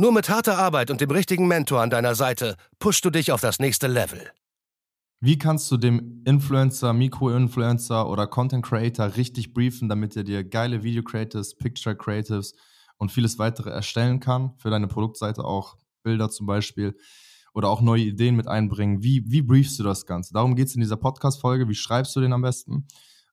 Nur mit harter Arbeit und dem richtigen Mentor an deiner Seite pushst du dich auf das nächste Level. Wie kannst du dem Influencer, Mikro-Influencer oder Content Creator richtig briefen, damit er dir geile Video Creatives, Picture Creatives und vieles weitere erstellen kann? Für deine Produktseite auch Bilder zum Beispiel oder auch neue Ideen mit einbringen. Wie, wie briefst du das Ganze? Darum geht es in dieser Podcast-Folge. Wie schreibst du den am besten?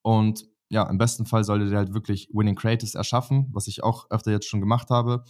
Und ja, im besten Fall solltet ihr halt wirklich Winning Creatives erschaffen, was ich auch öfter jetzt schon gemacht habe.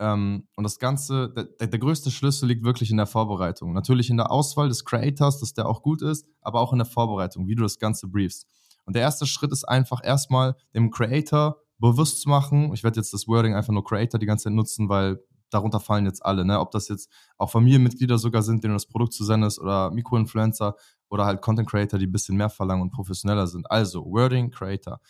Ähm, und das Ganze, der, der, größte Schlüssel liegt wirklich in der Vorbereitung. Natürlich in der Auswahl des Creators, dass der auch gut ist, aber auch in der Vorbereitung, wie du das Ganze briefst. Und der erste Schritt ist einfach erstmal dem Creator bewusst zu machen. Ich werde jetzt das Wording einfach nur Creator die ganze Zeit nutzen, weil darunter fallen jetzt alle. Ne? Ob das jetzt auch Familienmitglieder sogar sind, denen das Produkt zu senden ist, oder Mikroinfluencer oder halt Content Creator, die ein bisschen mehr verlangen und professioneller sind. Also Wording Creator.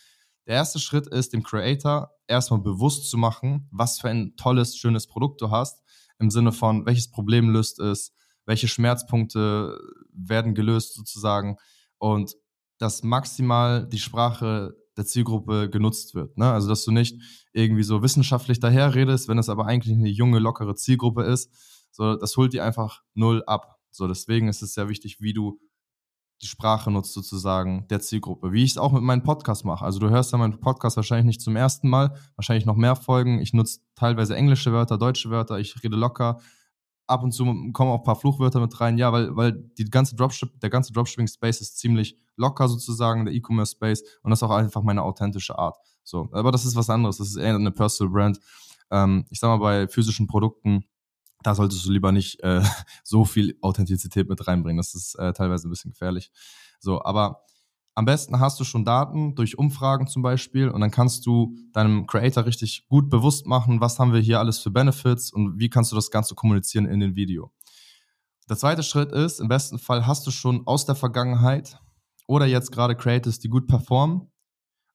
Der erste Schritt ist, dem Creator erstmal bewusst zu machen, was für ein tolles, schönes Produkt du hast, im Sinne von, welches Problem löst es, welche Schmerzpunkte werden gelöst sozusagen und dass maximal die Sprache der Zielgruppe genutzt wird. Ne? Also, dass du nicht irgendwie so wissenschaftlich daherredest, wenn es aber eigentlich eine junge, lockere Zielgruppe ist. So, das holt die einfach null ab. So, deswegen ist es sehr wichtig, wie du die Sprache nutzt sozusagen der Zielgruppe, wie ich es auch mit meinem Podcast mache. Also du hörst ja meinen Podcast wahrscheinlich nicht zum ersten Mal, wahrscheinlich noch mehr Folgen. Ich nutze teilweise englische Wörter, deutsche Wörter, ich rede locker. Ab und zu kommen auch ein paar Fluchwörter mit rein, ja, weil, weil die ganze Dropship, der ganze Dropshipping-Space ist ziemlich locker sozusagen, der E-Commerce-Space und das ist auch einfach meine authentische Art. So, aber das ist was anderes, das ist eher eine Personal Brand. Ähm, ich sag mal, bei physischen Produkten da solltest du lieber nicht äh, so viel Authentizität mit reinbringen. Das ist äh, teilweise ein bisschen gefährlich. So, aber am besten hast du schon Daten durch Umfragen zum Beispiel und dann kannst du deinem Creator richtig gut bewusst machen, was haben wir hier alles für Benefits und wie kannst du das Ganze kommunizieren in dem Video. Der zweite Schritt ist, im besten Fall hast du schon aus der Vergangenheit oder jetzt gerade Creators, die gut performen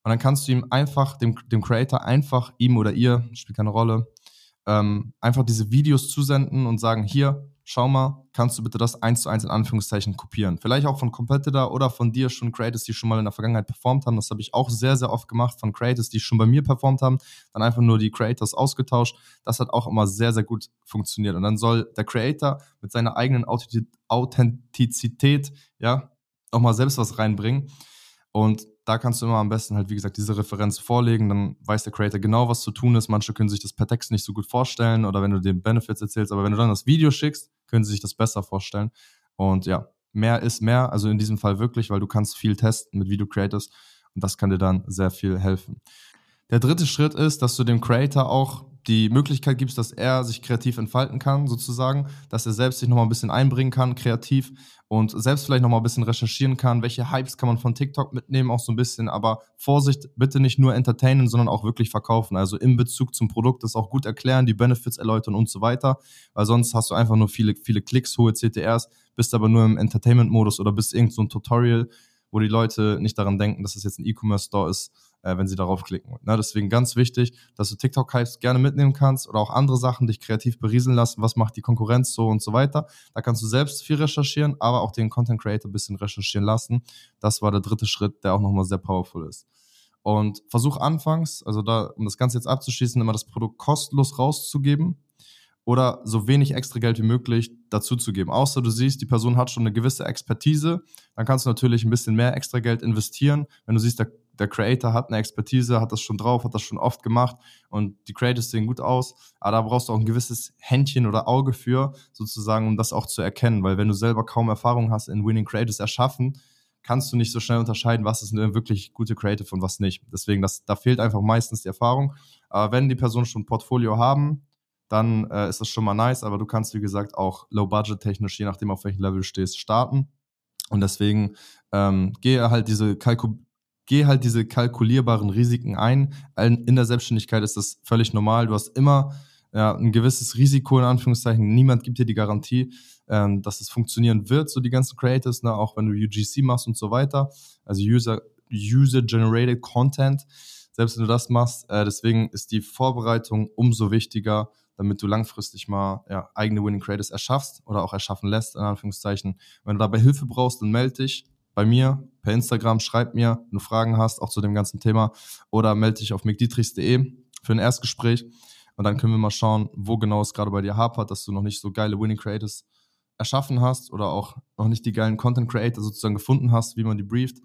und dann kannst du ihm einfach, dem, dem Creator einfach, ihm oder ihr, spielt keine Rolle, ähm, einfach diese Videos zusenden und sagen, hier, schau mal, kannst du bitte das eins zu eins in Anführungszeichen kopieren. Vielleicht auch von Competitor oder von dir schon Creators, die schon mal in der Vergangenheit performt haben. Das habe ich auch sehr, sehr oft gemacht von Creators, die schon bei mir performt haben. Dann einfach nur die Creators ausgetauscht. Das hat auch immer sehr, sehr gut funktioniert. Und dann soll der Creator mit seiner eigenen Authentizität, ja, auch mal selbst was reinbringen. Und da kannst du immer am besten halt, wie gesagt, diese Referenz vorlegen, dann weiß der Creator genau, was zu tun ist. Manche können sich das per Text nicht so gut vorstellen oder wenn du den Benefits erzählst, aber wenn du dann das Video schickst, können sie sich das besser vorstellen. Und ja, mehr ist mehr, also in diesem Fall wirklich, weil du kannst viel testen mit Video Creators und das kann dir dann sehr viel helfen. Der dritte Schritt ist, dass du dem Creator auch die Möglichkeit gibst, dass er sich kreativ entfalten kann, sozusagen, dass er selbst sich nochmal ein bisschen einbringen kann, kreativ und selbst vielleicht nochmal ein bisschen recherchieren kann, welche Hypes kann man von TikTok mitnehmen, auch so ein bisschen, aber Vorsicht, bitte nicht nur entertainen, sondern auch wirklich verkaufen, also in Bezug zum Produkt das auch gut erklären, die Benefits erläutern und so weiter, weil sonst hast du einfach nur viele, viele Klicks, hohe CTRs, bist aber nur im Entertainment-Modus oder bist irgend so ein Tutorial, wo die Leute nicht daran denken, dass es das jetzt ein E-Commerce-Store ist, äh, wenn sie darauf klicken. Ne? Deswegen ganz wichtig, dass du TikTok-Hypes gerne mitnehmen kannst oder auch andere Sachen, dich kreativ berieseln lassen, was macht die Konkurrenz so und so weiter. Da kannst du selbst viel recherchieren, aber auch den Content Creator ein bisschen recherchieren lassen. Das war der dritte Schritt, der auch nochmal sehr powerful ist. Und versuch anfangs, also da, um das Ganze jetzt abzuschließen, immer das Produkt kostenlos rauszugeben oder so wenig extra Geld wie möglich dazuzugeben. Außer du siehst, die Person hat schon eine gewisse Expertise, dann kannst du natürlich ein bisschen mehr extra Geld investieren. Wenn du siehst, der der Creator hat eine Expertise, hat das schon drauf, hat das schon oft gemacht und die Creators sehen gut aus, aber da brauchst du auch ein gewisses Händchen oder Auge für, sozusagen, um das auch zu erkennen, weil wenn du selber kaum Erfahrung hast in Winning Creators erschaffen, kannst du nicht so schnell unterscheiden, was ist eine wirklich gute Creative und was nicht. Deswegen, das, da fehlt einfach meistens die Erfahrung. Aber wenn die Personen schon ein Portfolio haben, dann äh, ist das schon mal nice, aber du kannst, wie gesagt, auch low-budget-technisch, je nachdem, auf welchem Level du stehst, starten. Und deswegen ähm, gehe halt diese Kalku geh halt diese kalkulierbaren Risiken ein. In der Selbstständigkeit ist das völlig normal. Du hast immer ja, ein gewisses Risiko, in Anführungszeichen. Niemand gibt dir die Garantie. ähm, dass es funktionieren wird, so die ganzen Creatives, ne? auch wenn du UGC machst und so weiter, also User, User-Generated Content, selbst wenn du das machst. Äh, deswegen ist die Vorbereitung umso wichtiger, damit du langfristig mal ja, eigene Winning Creators erschaffst oder auch erschaffen lässt, in Anführungszeichen. Wenn du dabei Hilfe brauchst, dann melde dich bei mir per Instagram, schreib mir, wenn du Fragen hast, auch zu dem ganzen Thema, oder melde dich auf mcdietrichs.de für ein Erstgespräch. Und dann können wir mal schauen, wo genau es gerade bei dir hapert, dass du noch nicht so geile Winning Creators erschaffen hast oder auch noch nicht die geilen Content Creator sozusagen gefunden hast, wie man die brieft.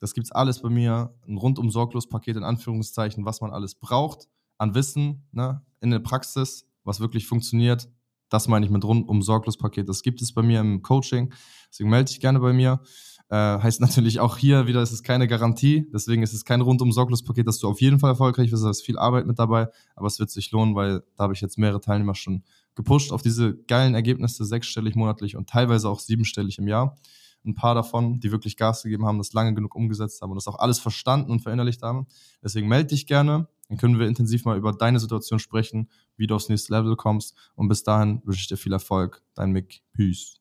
Das gibt's alles bei mir, ein rundum sorglos Paket in Anführungszeichen, was man alles braucht an Wissen ne, in der Praxis, was wirklich funktioniert. Das meine ich mit rundum sorglos Paket. Das gibt es bei mir im Coaching. Deswegen melde dich gerne bei mir. Äh, heißt natürlich auch hier wieder, es ist keine Garantie, deswegen ist es kein rundum sorglos Paket, dass du auf jeden Fall erfolgreich wirst, da ist viel Arbeit mit dabei, aber es wird sich lohnen, weil da habe ich jetzt mehrere Teilnehmer schon gepusht auf diese geilen Ergebnisse, sechsstellig monatlich und teilweise auch siebenstellig im Jahr. Ein paar davon, die wirklich Gas gegeben haben, das lange genug umgesetzt haben und das auch alles verstanden und verinnerlicht haben. Deswegen melde dich gerne, dann können wir intensiv mal über deine Situation sprechen, wie du aufs nächste Level kommst. Und bis dahin wünsche ich dir viel Erfolg. Dein Mick. Peace.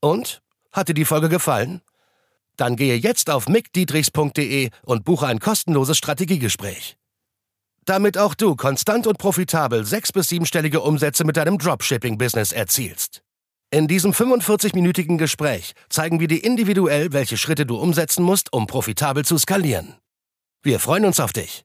Und? Hat dir die Folge gefallen? Dann gehe jetzt auf mickdietrichs.de und buche ein kostenloses Strategiegespräch. Damit auch du konstant und profitabel sechs- bis siebenstellige Umsätze mit deinem Dropshipping-Business erzielst. In diesem 45-minütigen Gespräch zeigen wir dir individuell, welche Schritte du umsetzen musst, um profitabel zu skalieren. Wir freuen uns auf dich.